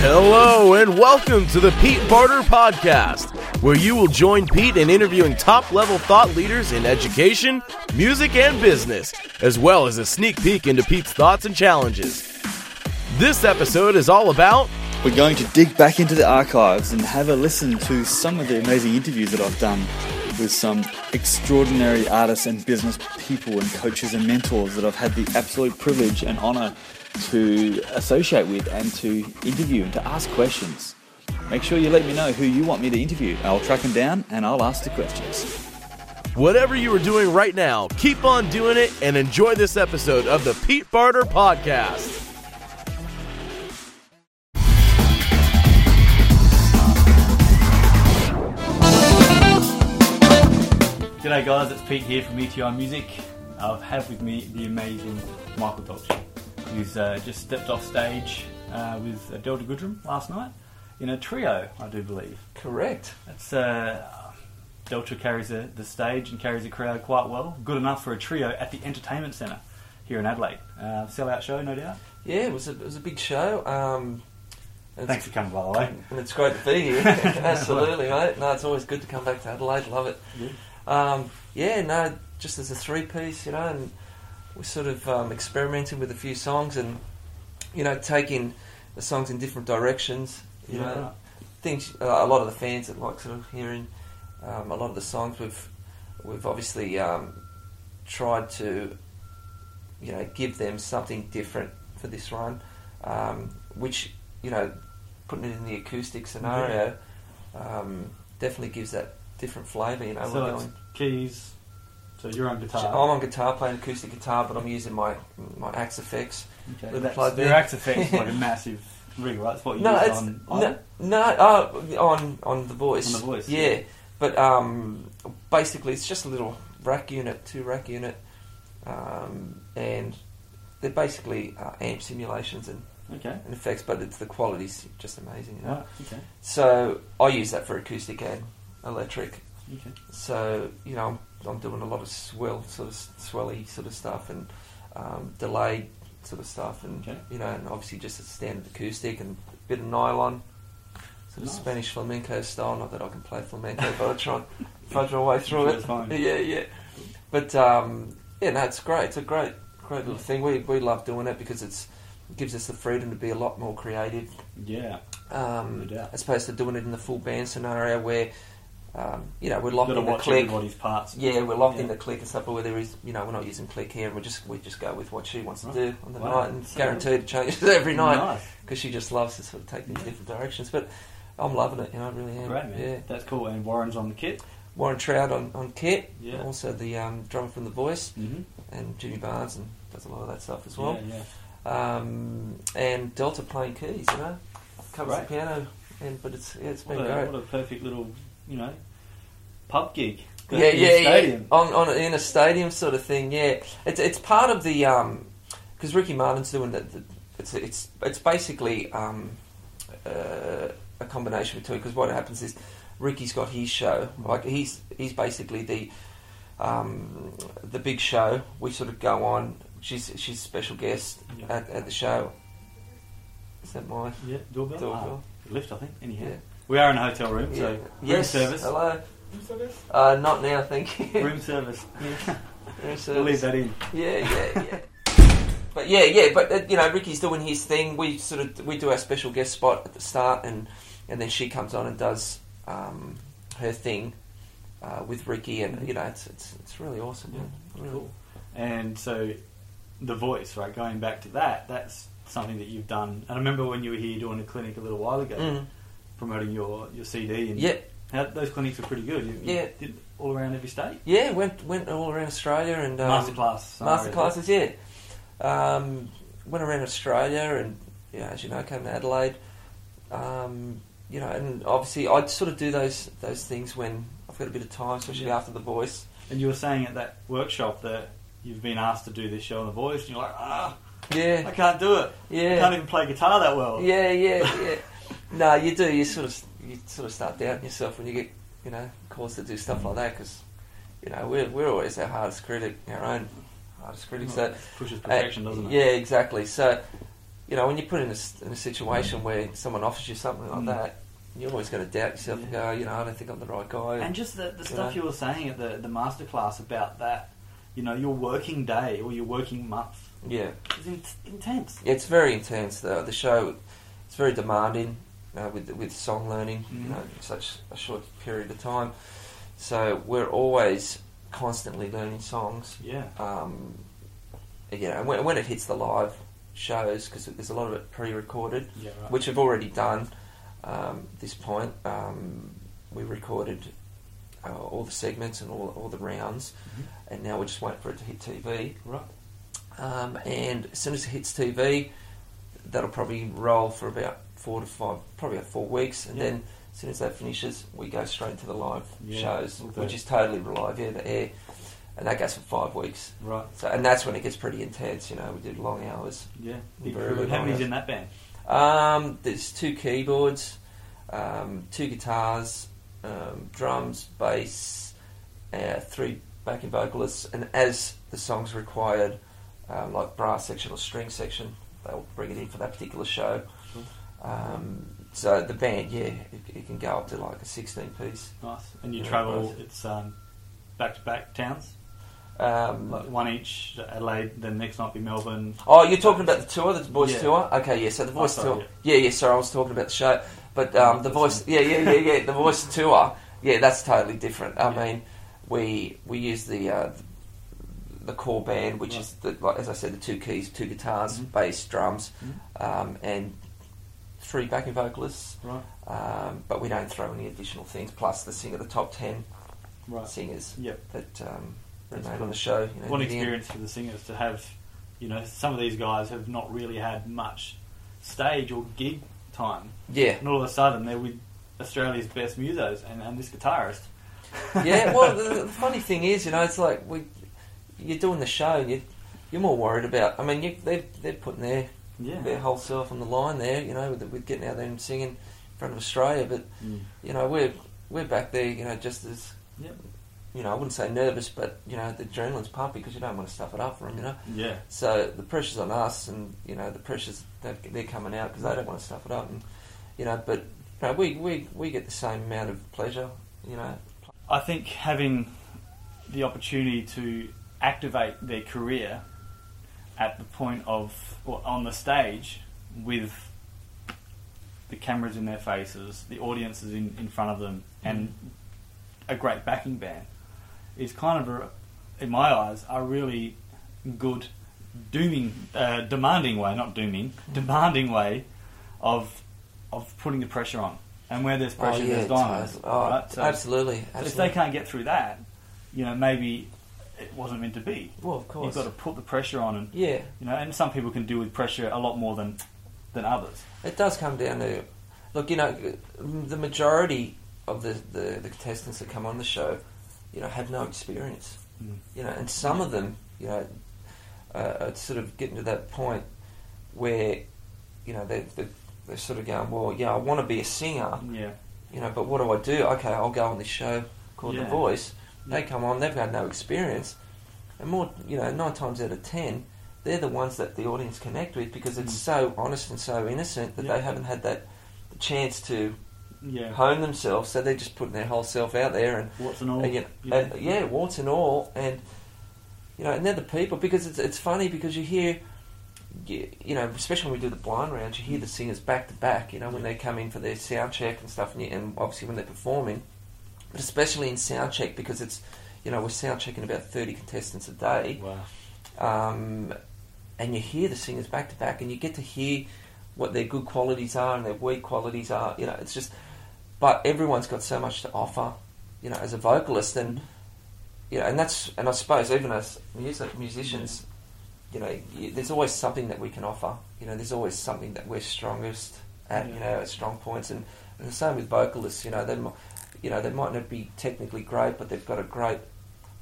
Hello and welcome to the Pete Barter Podcast, where you will join Pete in interviewing top level thought leaders in education, music, and business, as well as a sneak peek into Pete's thoughts and challenges. This episode is all about We're going to dig back into the archives and have a listen to some of the amazing interviews that I've done with some extraordinary artists and business people and coaches and mentors that I've had the absolute privilege and honor to associate with and to interview and to ask questions. Make sure you let me know who you want me to interview. I'll track them down and I'll ask the questions. whatever you are doing right now, keep on doing it and enjoy this episode of the Pete Barter Podcast. G'day guys, it's Pete here from ETI Music. I have with me the amazing Michael Dolce, who's uh, just stepped off stage uh, with Delta Goodrem last night in a trio, I do believe. Correct. That's uh, Delta carries the, the stage and carries the crowd quite well. Good enough for a trio at the Entertainment Centre here in Adelaide. Uh, sellout show, no doubt. Yeah, it was a, it was a big show. Um, Thanks for coming, by the way. And it's great to be here. Absolutely, mate. No, it's always good to come back to Adelaide. Love it. Um, yeah, no, just as a three piece, you know, and we're sort of um, experimenting with a few songs and, you know, taking the songs in different directions. You Yeah, know, things. Uh, a lot of the fans that like sort of hearing um, a lot of the songs. We've we've obviously um, tried to, you know, give them something different for this run, um, which you know, putting it in the acoustic scenario um, definitely gives that different flavour. You know, So we're it's going- keys, so you're on guitar. I'm on guitar, playing acoustic guitar, but I'm using my my Axe-Fx. Okay. with That's, the plug your in. Axe-Fx like a massive rig, right? That's what you No, use it's on. no, no uh, on on the voice. On the voice, yeah. yeah. But um, basically, it's just a little rack unit, two rack unit, um, and they're basically uh, amp simulations and, Okay. and effects. But it's the quality's just amazing. You know? Right. Okay. So I use that for acoustic and electric. Okay. So you know, I'm, I'm doing a lot of swell, sort of swelly sort of stuff, and um, delayed sort of stuff, and Okay. you know, and obviously just a standard acoustic and a bit of nylon, sort of Spanish flamenco style. Not that I can play flamenco, but I try and fudge my way through it. fine. Yeah, yeah. But um, yeah, no, it's great. It's a great, great little thing. We we love doing it because it's it gives us the freedom to be a lot more creative Yeah. um, No as opposed to doing it in the full band scenario where um, you know we're locked in the click. everybody's parts. Yeah, we're locked in the click and stuff, but where there is, you know, we're not using click here, we just we just go with what she wants Right. to do on the Wow. night, and So- guaranteed to change every night Nice. because she just loves to sort of take things Yeah. different directions. But I'm loving it, you know, I really am. Great man. Yeah, That's cool. And Warren's on the kit. Warren Trout on on kit, Yeah. also the um, drummer from The Voice, Mm-hmm. and Jimmy Barnes, and does a lot of that stuff as well. Yeah. Yeah. Um, and Delta playing keys, you know, covers the piano, and but it's yeah, it's been What a, great. what a perfect little, you know, pub gig. Yeah, in a yeah, stadium. yeah. On, on in a stadium sort of thing. Yeah, it's it's part of the because Ricky Martin's doing that. The, it's it's it's basically um, uh, a combination between because what happens is Ricky's got his show. Like he's he's basically the um, the big show. We sort of go on. She's she's a special guest Yeah. at, at the show. Is that my Yeah, doorbell. doorbell? Ah, lift, I think. Anyhow, Yeah. We are in a hotel room, so Yeah. room Yes. service. Hello. Room service? Uh, not now, thank you. Room service. Room we'll leave that in. Yeah, yeah, yeah. but yeah, yeah. But uh, you know, Ricky's doing his thing. We sort of we do our special guest spot at the start, and and then she comes on and does um, her thing uh, with Ricky, and you know, it's it's, it's really awesome. Yeah, man. Really. Cool. And so, the voice, right? Going back to that, that's something that you've done. And I remember when you were here doing a clinic a little while ago, Mm. Promoting your, your CD. And Yeah, how, those clinics were pretty good. You, you Yeah. did all around every state. yeah. Went went all around Australia and um, Masterclass. master classes. Yeah, um, went around Australia, and you know, as you know, came to Adelaide. Um, you know, and obviously, I sort of do those those things when I've got a bit of time, especially Yeah. after the voice. And you were saying at that workshop that you've been asked to do this show on The Voice, and you're like, ah, yeah, I can't do it. Yeah, I can't even play guitar that well. yeah, yeah, yeah. no, you do. You sort of you sort of start doubting yourself when you get you know calls to do stuff like that because you know we're we're always our hardest critic, our own hardest critic. So pushes uh, perfection, doesn't it? yeah, exactly. So you know when you're put in a, s- in a situation where someone offers you something like Mm. that, you're always going to doubt yourself and go, you know, I don't think I'm the right guy. And just the, the stuff Yeah. you were saying at the, the masterclass about that, you know, your working day or your working month yeah. it's in, intense. Yeah, it's very intense. though. the show, it's very demanding uh, with with song learning. Mhm. You know, such a short period of time. So we're always constantly learning songs. Yeah. Um, you know, when, when it hits the live shows, because there's a lot of it pre-recorded, Yeah, right. which we've already done. Um, at this point, um, we recorded uh, all the segments and all all the rounds, Mhm. and now we're just waiting for it to hit TV. Right. Um, and as soon as it hits TV, that'll probably roll for about four to five, probably about four weeks, and Yeah. then as soon as that finishes, we go straight into the live Yeah, shows, okay. which is totally live, yeah, the air, and that goes for five weeks. Right. So, and that's when it gets pretty intense. You know, we do long hours. Yeah. Very good How many's in that band? Um, there's two keyboards, um, two guitars, um, drums, bass, uh, three backing vocalists, and as the song's required, um, like brass section or string section, they'll bring it in for that particular show. Um, so the band, yeah, it, it can go up to like a 16 piece. Nice. And you Yeah, travel, both. it's um, back-to-back towns? Um, Like one each, Adelaide, then next night be Melbourne. Oh, you're talking about the tour, the voice Yeah. tour? Okay, yeah. So the voice Oh, sorry, tour. Yeah. yeah, Sorry, I was talking about the show, but um, the voice. Yeah, yeah, yeah, yeah. The voice tour. Yeah, that's totally different. I Yeah. mean, we we use the uh, the core band, which Right. is the like as I said, the two keys, two guitars, Mhm. bass, drums, Mhm. um, and three backing vocalists. Right. Um, but we don't throw any additional things. Plus the singer, the top ten Right. singers Yep. that um, remain cool. on the show. You know, What an in end. experience for the singers to have, you know, some of these guys have not really had much stage or gig time. Yeah, And all of a sudden they're with Australia's best musos and, and this guitarist. yeah, well, the, the funny thing is, you know, it's like we, you're doing the show, and you, you're more worried about. I mean, you, they they're putting their Yeah. their whole self on the line there, you know, with, with getting out there and singing in front of Australia. But mm. you know, we're we're back there, you know, just as Yeah. you know, I wouldn't say nervous, but you know, the adrenaline's pumping because you don't want to stuff it up for them, you know. Yeah. So the pressure's on us, and you know, the pressure's they're, they're coming out because they don't want to stuff it up, and you know, but you know, we we we get the same amount of pleasure, you know. I think having the opportunity to activate their career at the point of or on the stage with the cameras in their faces, the audiences in, in front of them, and a great backing band is kind of, a, in my eyes, a really good dooming, uh, demanding way, not dooming, demanding way of of putting the pressure on. And where there's pressure, oh, yeah, there's diamonds. totally. Oh, right? So- absolutely, so if they can't get through that, you know, maybe it wasn't meant to be. well, of course. You've got to put the pressure on, and Yeah, you know, and some people can deal with pressure a lot more than than others. it does come down to look. You know, the majority of the, the, the contestants that come on the show, you know, have no experience. Mm. You know, and some of them, you know, uh, are sort of getting to that point where, you know, they they they're sort of going, well, yeah, I want to be a singer, Yeah, you know, but what do I do? Okay, I'll go on this show called Yeah. The Voice. They come on, they've had no experience, and more, you know, nine times out of ten, they're the ones that the audience connect with because it's Mm. so honest and so innocent that Yeah. they haven't had that chance to yeah. hone themselves. So they're just putting their whole self out there, and What's and all? and, you know, yeah. and, yeah, warts and all, and you know, and they're the people because it's it's funny because you hear. You, you know, especially when we do the blind rounds, you hear the singers back to back. You know, when they come in for their sound check and stuff, and, you, and obviously when they're performing, but especially in sound check because it's, you know, we're sound checking about thirty contestants a day, Wow. um, and you hear the singers back to back, and you get to hear what their good qualities are and their weak qualities are. You know, it's just, but everyone's got so much to offer. You know, as a vocalist, and you know, and that's, and I suppose even as music musicians, you know, y there's always something that we can offer. You know, there's always something that we're strongest at. You know, at strong points, and, and the same with vocalists. You know, they, mi- you know, they might not be technically great, but they've got a great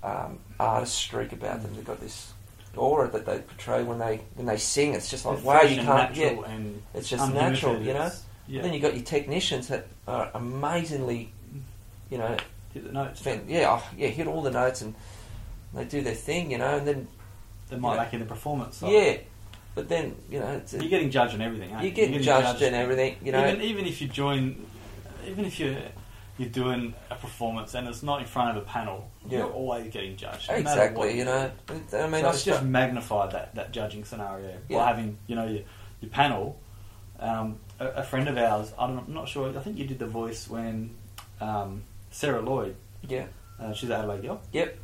um, artist streak about them. They've got this aura that they portray when they when they sing. It's just like It's wow, you can't. Yeah, it's just natural, you know. Yeah. then you have got your technicians that are amazingly, you know, Hit the notes. fan- yeah, oh, yeah, hit all the notes and they do their thing, you know. And then they might lack in the performance side. Yeah, but then you know it's, You're getting judged on everything. Aren't you're you? getting judged on everything. You know, even even if you join, even if you you're doing a performance and it's not in front of a panel, Yeah. you're always getting judged. no exactly. You know, I mean, so it's just magnified that, that judging scenario Yeah. by having you know your, your panel. Um, a, a friend of ours, I I'm not sure. I think you did the voice when um, Sarah Lloyd. yeah, Uh, she's an Adelaide girl. yep,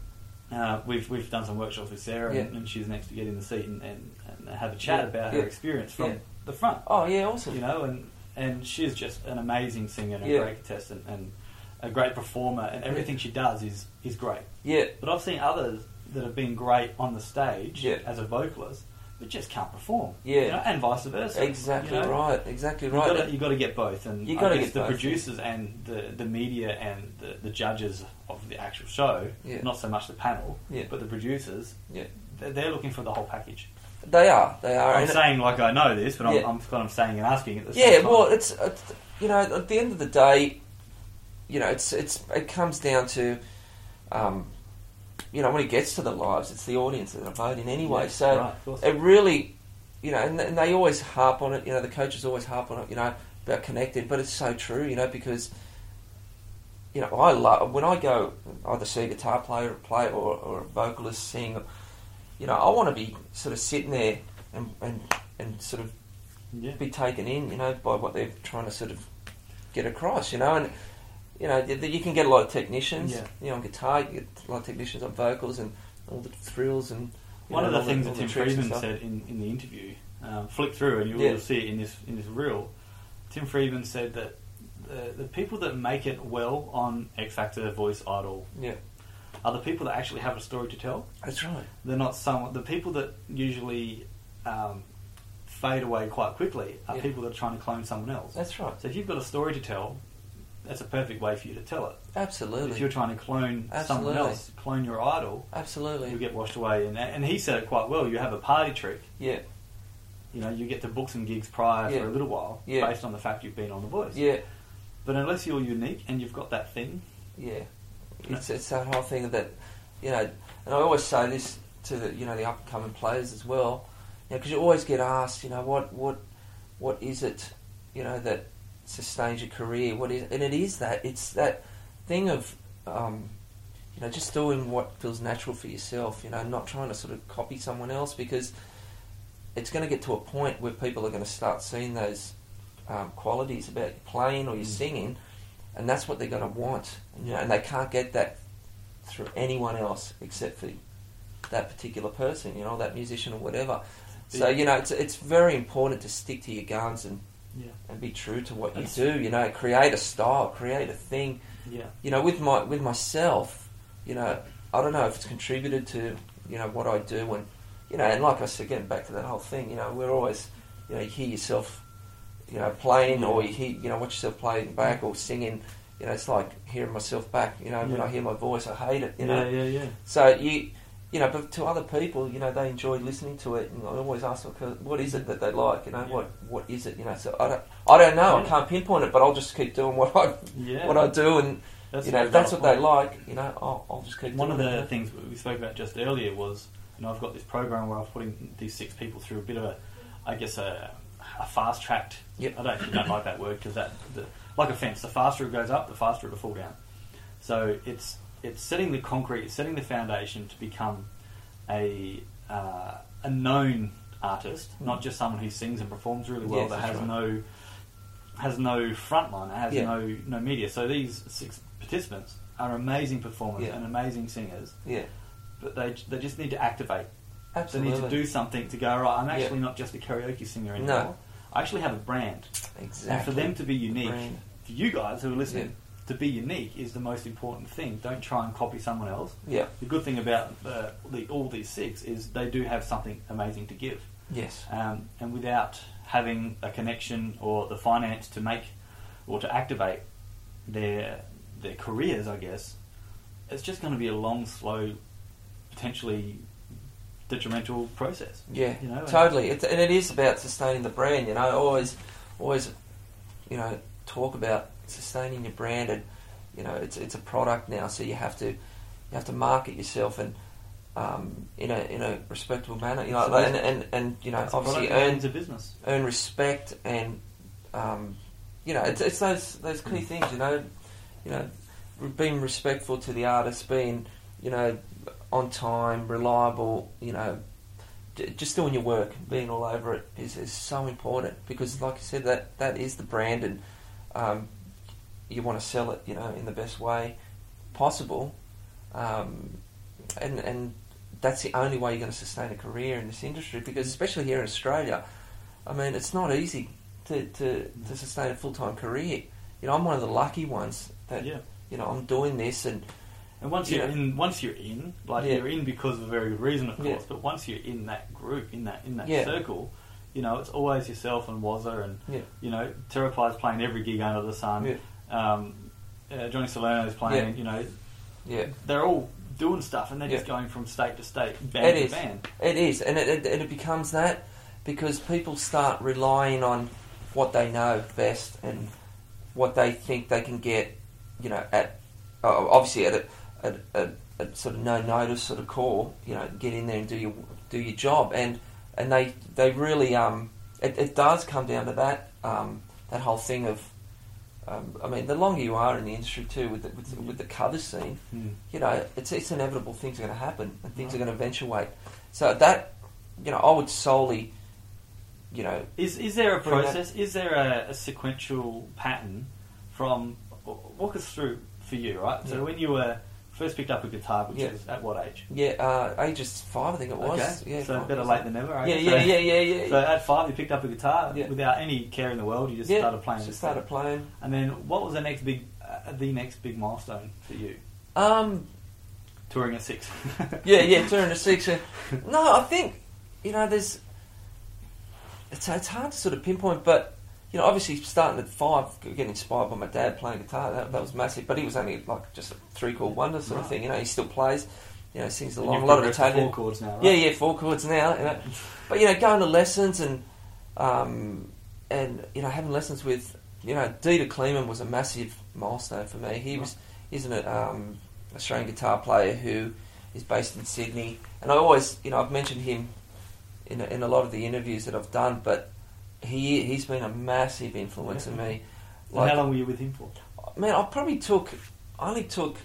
Uh, we've we've done some workshops with Sarah, and, Yeah. and she's next to get in the seat and, and, and have a chat about her experience from the front. oh yeah, awesome. You know, and and she's just an amazing singer and a great contestant and a great performer, and everything she does is is great. Yeah, But I've seen others that have been great on the stage Yeah. as a vocalist, but just can't perform. Yeah. you know, and vice versa. exactly you know? right, exactly You right. gotta, you got to get both, and You I gotta guess get the both, producers and the, the media and the, the judges of the actual show, Yeah. not so much the panel, Yeah. but the producers, yeah, they're, they're looking for the whole package. they are, they are. I'm and- saying like I know this, but I'm, Yeah. I'm kind of saying and asking at the yeah, same time. well, it's, it's you know at the end of the day, you know it's it's it comes down to, um, you know when it gets to the lives, it's the audience that are voting anyway. Yeah, so right, it really, you know, and, and they always harp on it. You know, the coaches always harp on it. You know, about connected, but it's so true. You know, because you know, I love when I go either see a guitar player play or, or a vocalist sing. You know, I want to be sort of sitting there and and, and sort of yeah. be taken in. You know, by what they're trying to sort of get across. You know, and you know, you can get a lot of technicians. Yeah. You know, on guitar, you get a lot of technicians on vocals and all the thrills and. you One know, of the things all that the Tim Friedman said in, in the interview, um, flick through and you'll, Yeah. see it in this in this reel. Tim Friedman said that the, the people that make it well on X Factor, Voice, Idol, Yeah, are the people that actually have a story to tell. that's right. They're not someone. The people that usually um, fade away quite quickly are Yeah. people that are trying to clone someone else. That's right. So if you've got a story to tell, that's a perfect way for you to tell it. Absolutely. If you're trying to clone someone else, clone your idol, Absolutely. you get washed away. And, and he said it quite well. You have a party trick. yeah, You know, you get to book some gigs prior Yeah. for a little while, Yeah. based on the fact you've been on The Voice. yeah, But unless you're unique and you've got that thing, yeah. It's it's that whole thing that, you know, and I always say this to the you know the up and coming players as well, you know, because you always get asked, you know, what what what is it, you know, that sustains your career? What is and it is that it's that thing of, um, you know, just doing what feels natural for yourself. You know, not trying to sort of copy someone else because it's going to get to a point where people are going to start seeing those um, qualities about your playing or your Mm. singing, and that's what they're going to want. And, you know, and they can't get that through anyone else except for that particular person, you know, that musician or whatever. So you know, it's it's very important to stick to your guns and yeah, and be true to what That's- you do. You know, create a style, create a thing. yeah, You know, with my with myself, you know, I don't know if it's contributed to you know what I do, and you know, and like I said, getting back to that whole thing, you know, we're always, you know, you hear yourself, you know, playing, or you hear, you know, watch yourself playing back or singing. You know, it's like hearing myself back. You know, when I hear my voice, I hate it. You yeah, know, yeah, yeah. so you, you know, but to other people, you know, they enjoy listening to it, and I always ask them, what is it that they like? You know, Yeah. what what is it? You know, so I don't, I don't know, I can't pinpoint it, but I'll just keep doing what I yeah. what I do, and That's you know, if that's what they like, you know, I'll, I'll just keep. One of the it. things we spoke about just earlier was, you know, I've got this program where I'm putting these six people through a bit of a, I guess a, a fast tracked. Yep. I don't actually don't like that word because that, the, like a fence, the faster it goes up, the faster it'll fall down. So it's it's setting the concrete, it's setting the foundation to become a uh, a known artist, not just someone who sings and performs really well, Yes, that has right. no has no frontline, has Yeah. no no media. So these six participants are amazing performers Yeah. and amazing singers, Yeah, but they they just need to activate. absolutely. They need to do something to go right. I'm Yeah. actually not just a karaoke singer anymore. No. I actually have a brand, exactly. and for them to be unique, for you guys who are listening, Yeah. To be unique is the most important thing. Don't try and copy someone else. Yeah. The good thing about uh, the, all these six is they do have something amazing to give, Yes. um, and without having a connection or the finance to make or to activate their their careers, I guess it's just going to be a long, slow, potentially detrimental process. Yeah, You know, totally. It's, and it is about sustaining the brand. You know, always, always, you know, talk about sustaining your brand, and you know, it's it's a product now, so you have to you have to market yourself, and um, in a in a respectable manner. You know, So and, and and you know, obviously earn a business. earn respect and um, you know it's, it's those those key things you know you know being respectful to the artist being you know on time reliable you know just doing your work being all over it is, is so important because like I said that that is the brand and um, you want to sell it you know in the best way possible um, and and that's the only way you're going to sustain a career in this industry because especially here in Australia I mean, it's not easy to, to, to sustain a full time career. You know, I'm one of the lucky ones that Yeah. you know I'm doing this, and And once you're in, once you're in, like Yeah. you're in because of a very good reason, of course. Yeah. But once you're in that group, in that in that Yeah. circle, you know, it's always yourself and Wazza and Yeah. you know, Terepai's playing every gig under the sun. Yeah. Um, uh, Johnny Salerno's playing. Yeah. You know, yeah, they're all doing stuff and they're just going from state to state, band it to is. band. It is, and it, it, and it becomes that because people start relying on what they know best and what they think they can get. You know, at uh, obviously at a, at, a, a sort of no notice sort of call. You know, get in there and do your do your job, and and they they really um it, it does come down to that um that whole thing of. Um, I mean, the longer you are in the industry too, with the, with, the, with the cover scene, you know, it's it's inevitable things are going to happen and things are going to eventuate. So that, you know, I would solely, you know, Is is there a process? Is there a, a sequential pattern from walk us through for you, right? So Yeah. when you were first picked up a guitar, which Yeah. was at what age? yeah, uh, ages five, I think it was. Okay, Yeah, so five better late than never. I Yeah, yeah, So- yeah, yeah, yeah. So at five, you picked up a guitar Yeah. without any care in the world. You just yeah, started playing. Just started playing. And then, what was the next big, uh, the next big milestone for you? Um, Touring at six. yeah, yeah, turning to six. No, I think you know, there's. It's it's hard to sort of pinpoint, but you know, obviously starting at five, getting inspired by my dad playing guitar, that, that was massive. But he was only like just a three chord wonder sort of thing. You know, he still plays. You know, sings along. A lot of Italian. four chords now. Right? Yeah, yeah, four chords now. You know. But you know, going to lessons and um, and you know having lessons with you know Dieter Kleemann was a massive milestone for me. He was he's an um, Australian guitar player who is based in Sydney, and I always you know I've mentioned him in a, in a lot of the interviews that I've done, but he he's been a massive influence Yeah. on me. And how long were you with him for? Man, I probably took, I only took,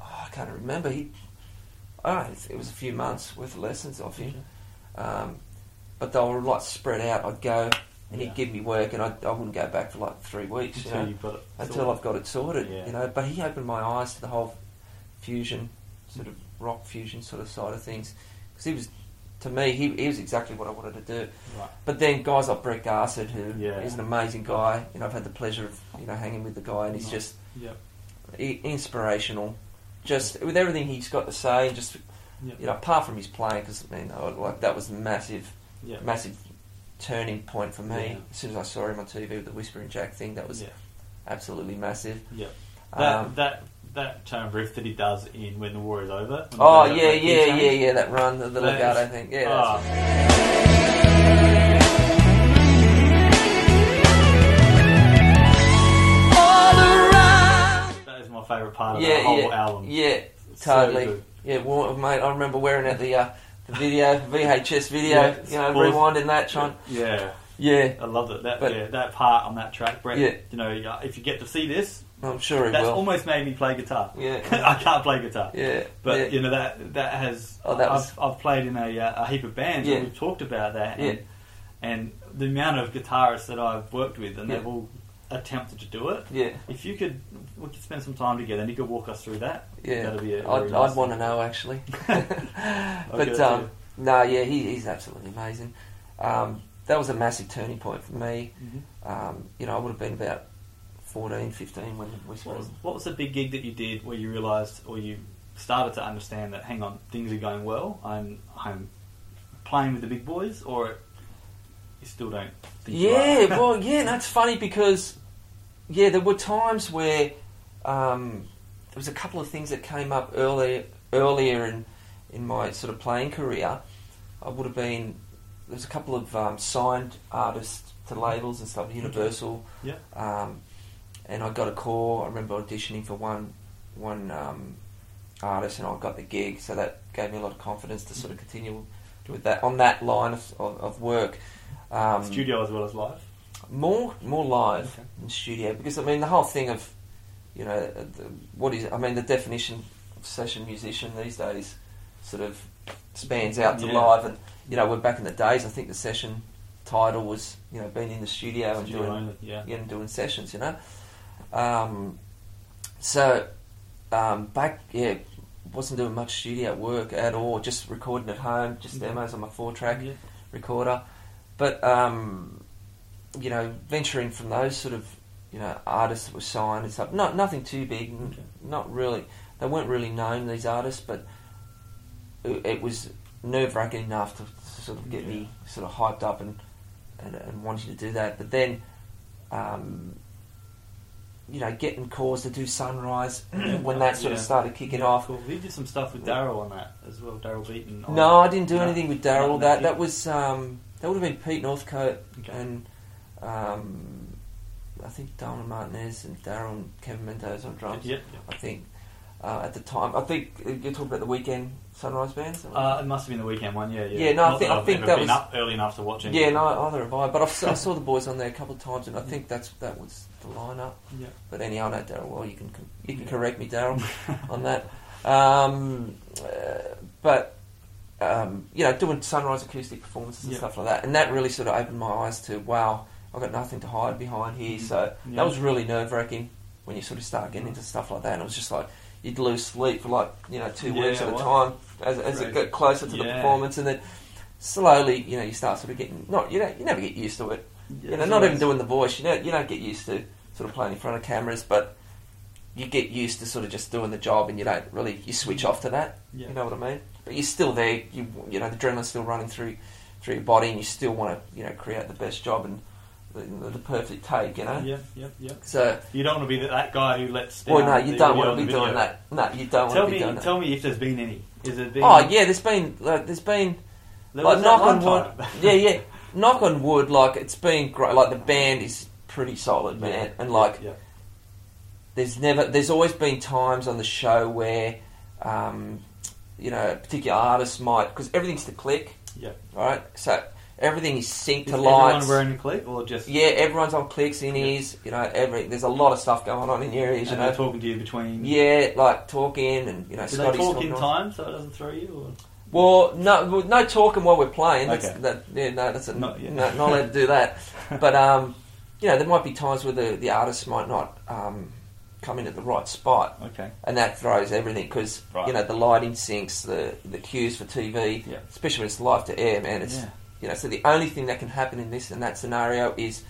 oh, I can't remember. He, I don't know, it was a few months worth of lessons off him. Um, but they were like spread out. I'd go and Yeah. he'd give me work, and I, I wouldn't go back for like three weeks. Until you know, got it. until sorted. I've got it sorted. Yeah. You know, but he opened my eyes to the whole fusion, sort of rock fusion sort of side of things, because he was. To me, he, he was exactly what I wanted to do. Right. But then guys like Brett Garsed, who is Yeah. an amazing guy, you know, I've had the pleasure of you know hanging with the guy, and he's just Yep. inspirational. Just with everything he's got to say, just Yep. you know, apart from his playing, because I mean, I- like that was a massive, Yep. massive turning point for me. Yeah. As soon as I saw him on TV with the Whispering Jack thing, that was Yeah. absolutely massive. Yep. That Um, that that tone riff that he does in When the War Is Over. oh yeah, that yeah, yeah, yeah. That run, the, That legato is- thing. Yeah, Ah. that's my favourite part of yeah, the whole yeah, album. yeah, totally. good. yeah, well, mate, I remember wearing it the uh, the video VHS video. Yeah, you know, rewinding that, trying. Yeah, Yeah, I loved it. That But- yeah, that part on that track, Brett. Yeah. You know, if you get to see this, I'm sure he that's will. almost made me play guitar. Yeah. I can't play guitar. yeah, But yeah. you know that that has. Oh, that was- I've, I've played in a, uh, a heap of bands, Yeah. and we've talked about that. And, Yeah. and the amount of guitarists that I've worked with, and Yeah. they've all attempted to do it. yeah, If you could, we could spend some time together, and you could walk us through that. yeah. That'd be a I'd, nice I'd want to know actually. But um, no, yeah, he, he's absolutely amazing. Um, that was a massive turning point for me. Mhm. Um, you know, I would have been about 14, 15 when we What spoke. was, what was the big gig that you did where you realised or you started to understand that hang on things are going well I'm I'm playing with the big boys or you still don't think you Yeah, are? well, yeah, that's funny because, yeah, there were times where um, there was a couple of things that came up earlier earlier in in my sort of playing career. I would have been there was a couple of um, signed artists to labels and stuff, Universal, yeah um, and I got a call. I remember auditioning for one one um, artist, and I got the gig. So that gave me a lot of confidence to sort of continue with that on that line of, of, of work. Um, Studio as well as live. more more live Okay. in studio because I mean the whole thing of you know uh, the, what is I mean the definition of session musician these days sort of spans out to Yeah. live and you know we're back in the days I think the session title was you know being in the studio, and doing only, yeah. yeah, and doing sessions you know um, so um, back yeah wasn't doing much studio work at all just recording at home just Yeah. demos on my four track Yeah. recorder. But um, you know, venturing from those sort of you know artists that were signed and stuff, not nothing too big, Okay. not really. They weren't really known these artists, but it, it was nerve wracking enough to, to sort of get Yeah. me sort of hyped up and, and and wanting to do that. But then. Um, you know, getting calls to do Sunrise when that sort of started kicking Yeah, off. Cool. We did some stuff with Daryl on that as well. Daryl Beaton. on- No, I didn't do No. anything with Daryl. That that was um, that would have been Pete Northcote Okay. and um, I think Donald Martinez and Daryl and Kevin Mendoza on drums. Yep. yep. I think uh, at the time. I think you're talking about the weekend Sunrise bands. Uh, it must have been the weekend one, yeah. Yeah, Yeah, no, I think- that I think that been was- up early enough to watch any. yeah, no, either have I. But I've, si saw the boys on there a couple of times, and I think that's that was the lineup. Yeah. But anyhow, I know Daryl well. You can you can correct me, Daryl, on that. Um, uh, but um, you know, doing sunrise acoustic performances and Yeah. stuff like that, and that really sort of opened my eyes to wow, I've got nothing to hide behind here. So Yeah. that was really nerve wracking when you sort of start getting into stuff like that, and it was just like you'd lose sleep for like you know two Yeah, weeks at a time as, as it got closer to the performance, and then slowly you know you start sort of getting not you know you never get used to it you know, not even doing the voice. You don't you don't get used to sort of playing in front of cameras, but you get used to sort of just doing the job, and you don't really you switch mm. off to that. Yeah. You know what I mean? But you're still there. You you know the adrenaline's still running through through your body, and you still want to you know create the best job and the, the perfect take. You know. Yeah, yeah, yeah. So You don't want to be that- that guy who lets. Well, no, you don't want to be doing that. No, you don't want Tell to be me, doing that. tell me if there's been any. Is it been? Oh yeah, there's been like, there's been There like knock on wood. yeah, yeah. Knock on wood. Like it's been great. Like the band is pretty solid, man. And like yeah, there's never there's always been times on the show where um, you know a particular artist might because everything's to click, yeah. right? So everything is synced Is to everyone wearing a clip or just? yeah, everyone's on clicks in ears. You know, every there's a lot of stuff going on in the areas. You And they're know, talking to you between. yeah, like talking and you know, Do they Scotty's talk talking in on- time so it doesn't throw you? Or? Well, no, well, no talking while we're playing. That's, Okay. that, yeah, no, that's a, Not no, not allowed to do that. But um, you know, there might be times where the the artist might not um, come in at the right spot, Okay. and that throws everything because Right. you know the lighting syncs, the the cues for TV, Yeah. especially when it's live to air, man. It's Yeah. You know, so the only thing that can happen in this and that scenario is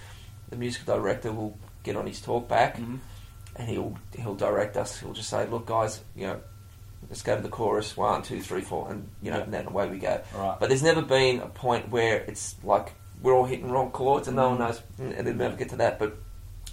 the musical director will get on his talk back Mhm. and he'll he'll direct us. He'll just say, "Look, guys, you know, let's go to the chorus. One, two, three, four, and you know, Yeah. and then away we go." Right. But there's never been a point where it's like we're all hitting wrong chords and no one Mm. knows, and it'll never get to that. But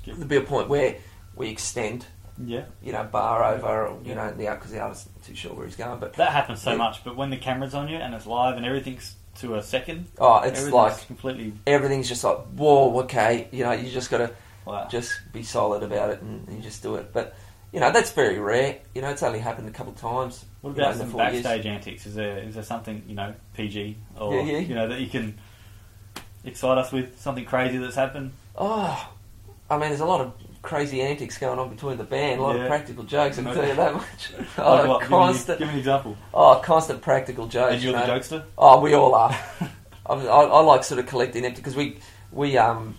there'll be a point where we extend, Yeah. you know, bar over, or, you Yeah. know, the because the artist's not too sure where he's going. But That happens so Yeah. much, but when the camera's on you and it's live and everything's to a second, oh, it's like completely. everything's just like whoa, okay, you know, you just got to Wow. just be solid about it and, and you just do it. But you know, that's very rare. You know, it's only happened a couple of times. What you know, about the some four years. backstage antics? Is there is there something you know PG or Yeah, yeah. you know that you can excite us with something crazy that's happened? Oh, I mean, there's a lot of crazy antics going on between the band. A lot Yeah. of practical jokes. I can Okay. tell you that much. Like Oh, what? Give me- constant. Give me, an example. Oh, constant practical jokes. and you're you the jokester. Oh, we all are. I, I, like sort of collecting empty because we we um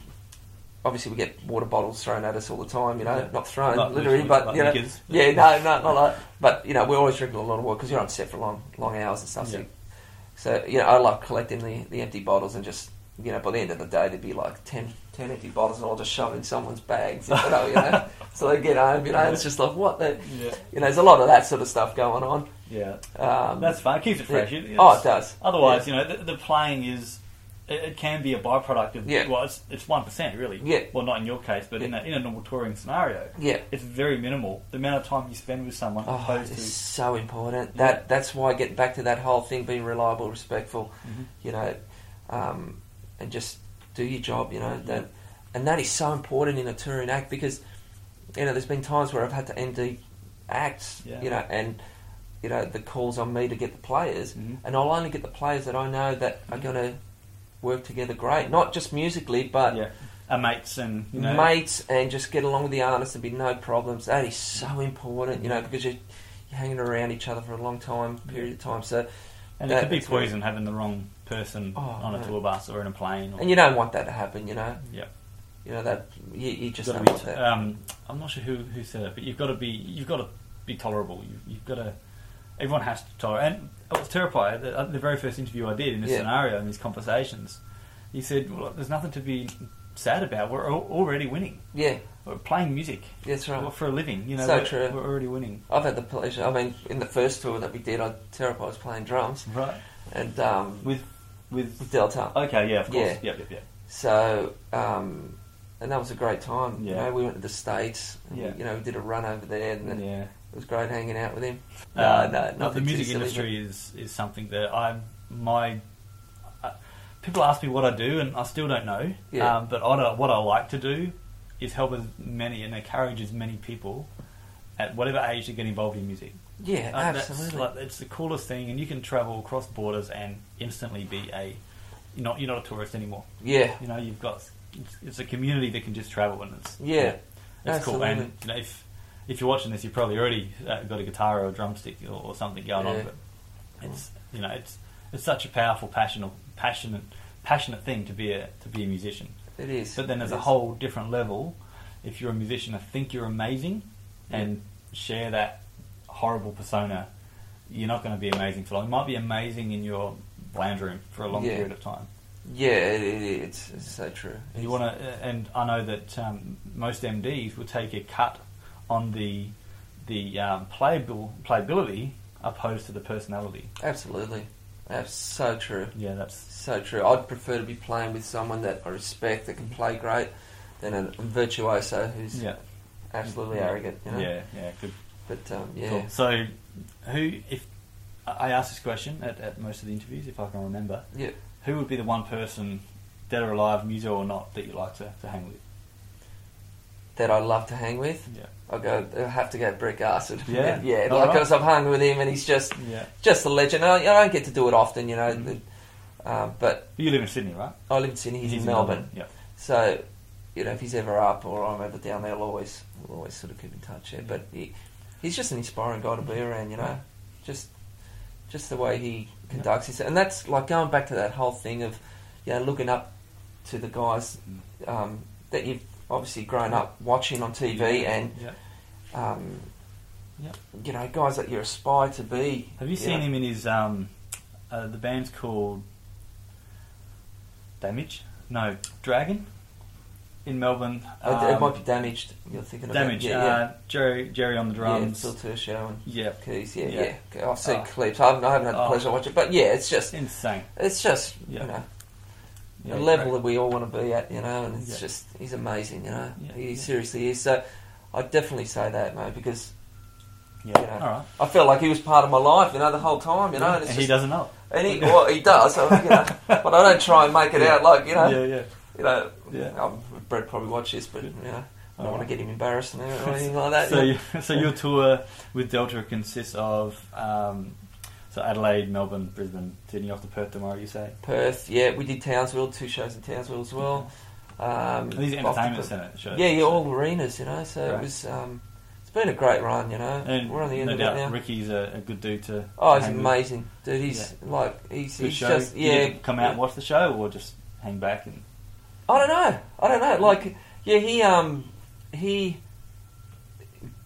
obviously we get water bottles thrown at us all the time. You know, Yeah. not thrown Not literally, literally, but like you know, yeah, no, no, not like. But you know, we're always drinking a lot of water because you're on set for long long hours and stuff. So, Yeah. so you know, I like collecting the, the empty bottles and just you know, by the end of the day, there'd be like 10, 10 empty bottles and I'll just shove in someone's bags. You know, you know, so they get home. You know, it's just like what the. Yeah, You know, there's a lot of that sort of stuff going on. yeah. Um, That's fun. It keeps it fresh. yeah. It- Oh, it does. Otherwise, you know, the, the playing is. It, it can be a byproduct of. Yeah. Well, it's it's one percent really. Yeah. Well, not in your case, but in a in a normal touring scenario, Yeah. it's very minimal. The amount of time you spend with someone Oh, it's to. so important. Yeah. That that's why getting back to that whole thing, being reliable, respectful, Mhm. you know, um, and just do your job, you know. That and that is so important in a touring act because you know there's been times where I've had to MD acts, Yeah. you know, and you know the calls on me to get the players, Mhm. and I'll only get the players that I know that are going to work together great, not just musically, but yeah, our mates and you know, mates, and just get along with the artists and be no problems. That is so important, you know, because you're, you're hanging around each other for a long time period of time. So, and it could be poison having the wrong person Oh, on a no. tour bus or in a plane. Or, and you don't want that to happen, you know. yeah, You know that you, you just don't want that. um, I'm not sure who, who said it, but you've got to be you've got to be tolerable. You, you've got to everyone has to tolerate. And I was terrified. The, the very first interview I did in this Yeah. scenario in these conversations, he said, "Well, there's nothing to be sad about. We're al- already winning. yeah, We're playing music that's right. For a living. You know, So we're, true. we're already winning. I've had the pleasure. I mean, in the first tour that we did, I Terepai was playing drums, Right. and um, With with with Delta. okay, yeah, of course, Yeah. yep, yep, yep. So, um, and that was a great time. You Yeah. know, we went to the States. And Yeah. we, you know, we did a run over there, and then Yeah. it was great hanging out with him. No, Uh, no, but the music silly, industry is is something that I my people ask me what I do, and I still don't know. Yeah. Um, but what I, what I like to do is help as many and encourage as many people at whatever age to get involved in music. Yeah, Uh, absolutely. like, it's the coolest thing, and you can travel across borders and instantly be a you're not you're not a tourist anymore. yeah, You know, you've got it's, it's a community that can just travel, and it's Yeah, it's cool. And you know, if if you're watching this, you've probably already uh, got a guitar or a drumstick or, or something going Yeah. on. But it's you know, it's it's such a powerful, passionate, passionate, passionate thing to be a to be a musician. it is. But then there's It a is. whole different level. If you're a musician, I think you're amazing, and share that horrible persona. You're not going to be amazing for long. You might be amazing in your lounge room for a long Yeah. period of time. Yeah, it, it, it's, it's so true. If you want to, and I know that um, most MDs will take a cut on the the um, playable playability opposed to the personality. Absolutely, that's so true. Yeah, that's So true. I'd prefer to be playing with someone that I respect that can play great than a virtuoso who's yeah, absolutely Yeah. arrogant. You know? yeah, yeah. Good. But um, yeah, Cool. So, who if I asked this question at, at most of the interviews, if I can remember, yeah. who would be the one person, dead or alive, music or not, that you like to, to hang with? That I love to hang with. Yeah, I go. I have to go Brett Garsed. Yeah? yeah. All Like right. because I've hung with him and he's just yeah. just a legend. I, I don't get to do it often, you know. Mhm. Uh, but You live in Sydney, right? I live in Sydney. He's, in Melbourne. Yeah. So, you know, if he's ever up or I'm ever down there, I'll always we'll always sort of keep in touch. Yeah. But he, he's just an inspiring guy to be around. You know, just just the way he conducts himself, and that's like going back to that whole thing of you know looking up to the guys um, that you've obviously grown up watching on TV and Yeah. um, Yeah. you know guys that you aspire to be. Have you seen know. him in his um, uh, the band's called Damage? No, Dragon in Melbourne. Uh, it Um, might be damaged. You're thinking of Damage. Yeah, uh, Jerry Jerry on the drums. yeah, Phil Turcio and Yeah, keys. Yeah, Yeah. yeah. I've seen Oh. clips. I haven't, I haven't had the Oh. pleasure to watch it, but yeah, it's just insane. it's just Yeah. you know Yeah, a level great. that we all want to be at, you know, and it's Yeah. just he's amazing, you know. Yeah, he seriously is. So I'd definitely say that, mate, because Yeah. you know, All right. I felt like he was part of my life, you know, the whole time, you know. And and it's he just, doesn't know. and he, well, he does, so, you know, but I don't try and make it out like you know, Yeah, yeah. you know. Yeah. Brett probably watch this, but you know, I don't want to get him embarrassed and or anything like that. So, you, so your tour with Delta consists of um, so Adelaide, Melbourne, Brisbane, Sydney, off to Perth tomorrow. You say Perth, yeah, we did Townsville, two shows in Townsville as well. Um, these are off the entertainment centre shows. Yeah, yeah, all arenas, you know. So Right. it was. Um, it's been a great run, you know. And We're on the end no of doubt, it now. Ricky's a, a good dude to. Oh, he's hang with. amazing, dude. He's like he's, he's just yeah. come out and watch the show, or just hang back and. I don't know. I don't know. Like yeah, he um he.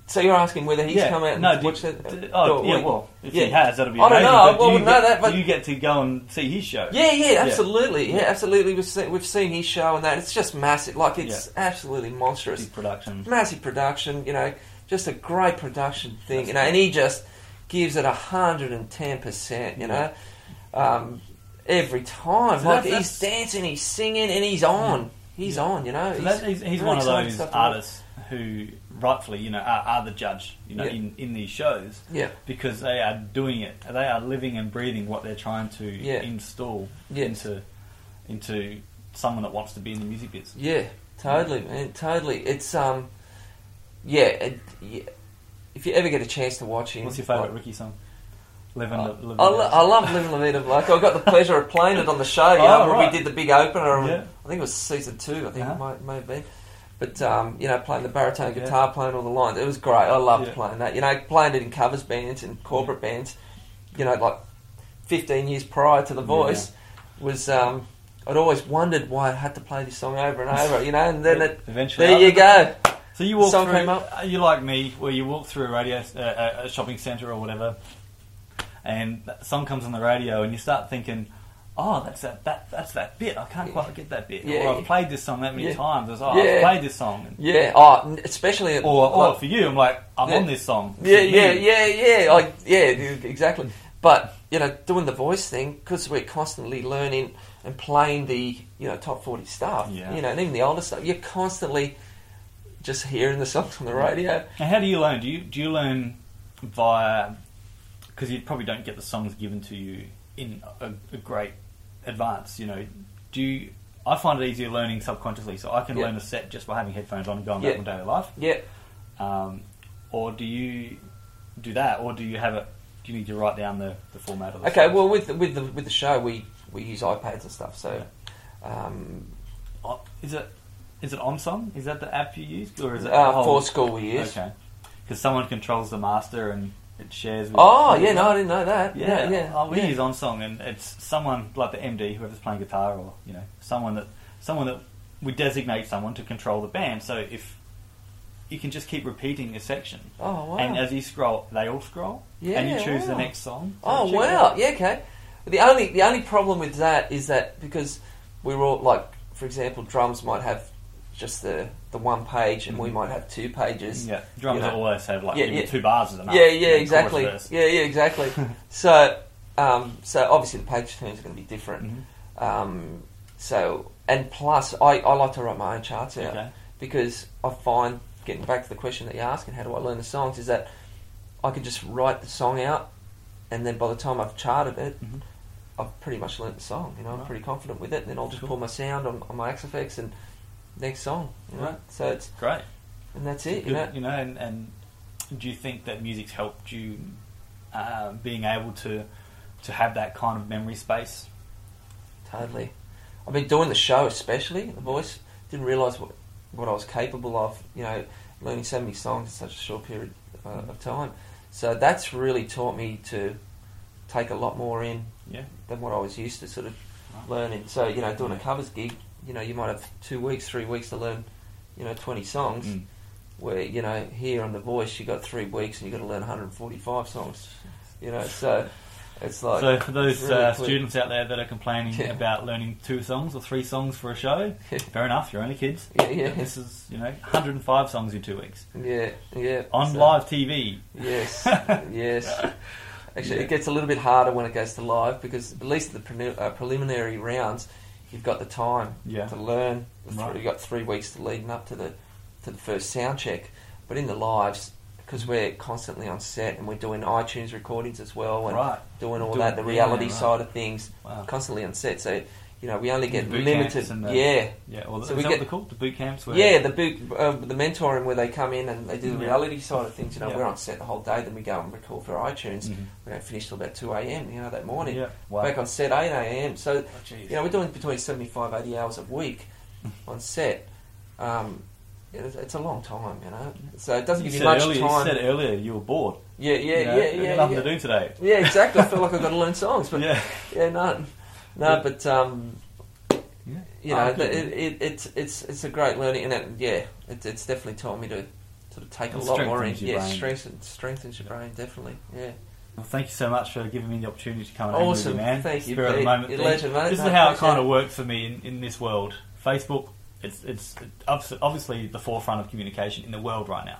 So you're asking whether he's yeah, come out and no, watched it? oh, yeah, well, if he has, that'll be I don't know, I but do you wouldn't know get, that, but- you get to go and see his show? Yeah, yeah, Yeah. absolutely. Yeah, Yeah. absolutely. We've seen, we've seen his show and that. It's just massive. Like it's absolutely monstrous. Big production. massive production, you know, just a great production thing, you know, and he just gives it hundred and ten percent, you know, um, every time. So like that's- he's dancing, he's singing, and he's on. He's Yeah. on, you know. So that, he's he's really one of those stuff to watch. artists who, rightfully, you know, are, are the judge, you know, Yeah. in, in these shows Yeah, because they are doing it. They are living and breathing what they're trying to Yeah. install Yes. into into someone that wants to be in the music business. yeah, totally, man, totally. It's um, yeah, it, yeah. If you ever get a chance to watch him, What's your favourite like, Ricky song? Living, I, the, living I, lo- I love Living La Vida Blanca. I got the pleasure of playing it on the show. You Oh, know, when right. we did the big opener. Yeah. I think it was season two. I think Uh-huh. it might, may have been. But um, you know, playing the baritone Yeah. guitar, playing all the lines, it was great. I loved Yeah. playing that. You know, playing it in covers bands and corporate bands. You know, like 15 years prior to The Voice was. Um, I'd always wondered why I had to play this song over and over. You know, and then it, Eventually, there you go. So you walk Song through. came up. Are you like me, where you walk through a radio, uh, a a shopping centre or whatever, and that song comes on the radio, and you start thinking, "Oh, that's that, that that's that bit. I can't quite get that bit." Yeah. Or I've played this song that many Yeah. times. It's, oh, Yeah. I've played this song. And, Yeah. Oh, especially at- or, or like- for you, I'm like, I'm on this song. Yeah, yeah, yeah, yeah. Like, yeah, exactly. But you know, doing the voice thing because we're constantly learning and playing the you know top forty stuff. Yeah. You know, and even the older stuff. You're constantly just hearing the songs on the radio. And how do you learn? Do you do you learn via? Because you probably don't get the songs given to you in a, a great advance. You know, do you? I find it easier learning subconsciously, so I can Yeah. learn a set just by having headphones on and going Yeah. about my daily life. Yeah. Um, or do you do that, or do you have it? Do you need to write down the, the format of the Okay. Well, with the, with the with the show, we we use iPads and stuff. So. Um, Oh, is it is it OnSong? Is that the app you use, or is it uh, whole- forScore we use. Okay, because someone controls the master and it shares. With Oh yeah, no, I didn't know that. Yeah, Yeah, yeah. Oh, we yeah. use OnSong, and it's someone like the MD, whoever's playing guitar, or you know, someone that someone that we designate someone to control the band. So if you can just keep repeating a section, Oh wow. and as you scroll, they all scroll, Yeah, and you Yeah, choose the next song. So Oh check wow, out. yeah, okay. The only the only problem with that is that because we're all like, for example, drums might have just the the one page, and we Mhm. might have two pages. Yeah, drums You know. always have like Yeah, yeah. two bars is enough. yeah, you yeah, exactly. Yeah, yeah, exactly. so, um, so obviously the page turns are going to be different. Mhm. Um, so, and plus, I, I like to write my own charts out Okay. because I find getting back to the question that you're and how do I learn the songs? Is that I can just write the song out, and then by the time I've charted it, Mhm. I've pretty much learnt the song. You know, I'm Right. pretty confident with it. And then I'll just Cool. pull my sound on, on my Axe-Fx and next song. You know? Right. So it's Great. and that's it. Good, You know, you know, and, and do you think that music's helped you uh, being able to to have that kind of memory space? totally. I've been doing the show, especially the voice. Didn't realise what what I was capable of. You know, learning so many songs in such a short period uh, of time. So that's really taught me to take a lot more in Yeah. than what I was used to sort of Right. learning. So you know, doing a covers gig, you know, you might have two weeks, three weeks to learn, you know, twenty songs. Mm. Where you know, here on the Voice, you got three weeks and you've got to learn 145 songs. You know, so it's like so for those really uh, students out there that are complaining Yeah. about learning two songs or three songs for a show, fair enough. You're only kids. Yeah, yeah. This is you know 105 songs in two weeks yeah, yeah. on So- live TV. Yes, yes. Actually, it gets a little bit harder when it goes to live because at least the pre- uh, preliminary rounds, you've got the time Yeah. to learn. Right. You've got three weeks to leading up to the to the first sound check. But in the lives, because we're constantly on set and we're doing iTunes recordings as well and Right. doing all Doing- that, the yeah, reality right. side of things, Wow. constantly on set. So you know, we only get The boot limited. camps and the- yeah, Yeah. Well, So is we that get- what called? The boot camps. Where yeah, the boot, uh, the mentoring where they come in and they do the Yeah. reality side of things. You know, Yeah. we're on set the whole day, then we go and record for iTunes. Mhm. We don't finish till about two a.m. You know that morning. Yeah. Wow. Back on set eight a.m. So Oh, you know we're doing between 75, 80 hours a week on set. Um, it's, it's a long time, you know. So it doesn't You give you much earlier, time. you said earlier you were bored. yeah, yeah, You know, yeah, yeah, nothing yeah. to do today. Yeah, exactly. I feel like I've got to learn songs, but yeah. yeah, no, no, but um, Yeah. you know, it, it, it's it's it's a great learning, and it, yeah, it, it's definitely taught me to sort of take a lot more in. Yeah, brain. strengthens strengthens your brain definitely. Yeah, Well, thank you so much for giving me the opportunity to come and Awesome. hang with you, man. Thank you, Spirit of the moment. Mate. This No, is how it kind of works for me in, in this world. Facebook, it's it's obviously the forefront of communication in the world right now.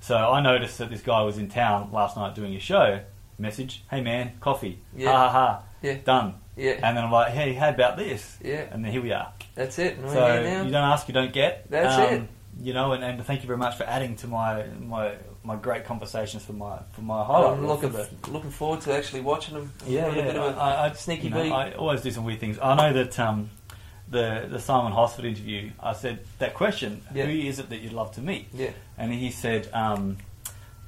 So I noticed that this guy was in town last night doing a show. Message, hey man, coffee. Yeah. Ha ha ha. Yeah. Done. yeah, And then I'm like, hey, how about this? yeah. And then here we are. That's it. And So you don't ask, you don't get. Um, That's it. You know, and, and thank you very much for adding to my my my great conversations for my for my highlight. I'm looking for looking forward to actually watching them. yeah, yeah. a bit of a I, I, sneaky you know, beat. I always do some weird things. I know that um, the the Simon Hosford interview. I said that question: Yeah. Who is it that you'd love to meet? yeah. And he said, um,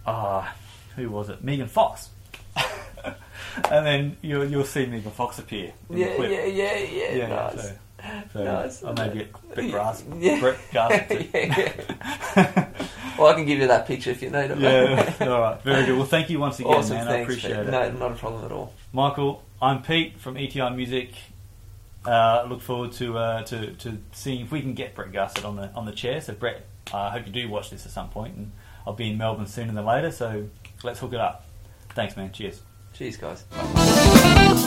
ah, who was it? Megan Fox. and then you'll you'll see Megan Fox appear. Yeah, yeah, yeah, yeah, yeah. nice. So, so Nice. I'll maybe get a bit grass. Yeah. Yeah. well, I can give you that picture if you need it. Yeah, all right, very good. Well, thank you once again, awesome, man. I appreciate it. No, not a problem at all. Michael, I'm Pete from ETI Music. Uh, look forward to, uh, to to seeing if we can get Brett Garsed on the on the chair. So Brett, I hope you do watch this at some point, and I'll be in Melbourne sooner than later. So let's hook it up. Thanks, man. Cheers. Cheers, guys. Thank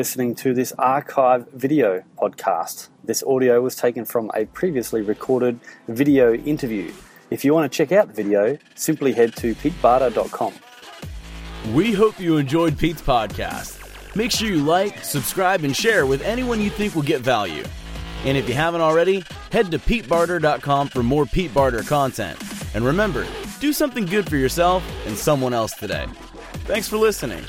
listening to this archive video podcast. This audio was taken from a previously recorded video interview. If you want to check out the video, simply head to petebarter.com. We hope you enjoyed Pete's podcast. Make sure you like, subscribe, and share with anyone you think will get value. And if you haven't already, head to petebarter.com for more Pete Barter content. And remember, do something good for yourself and someone else today. Thanks for listening.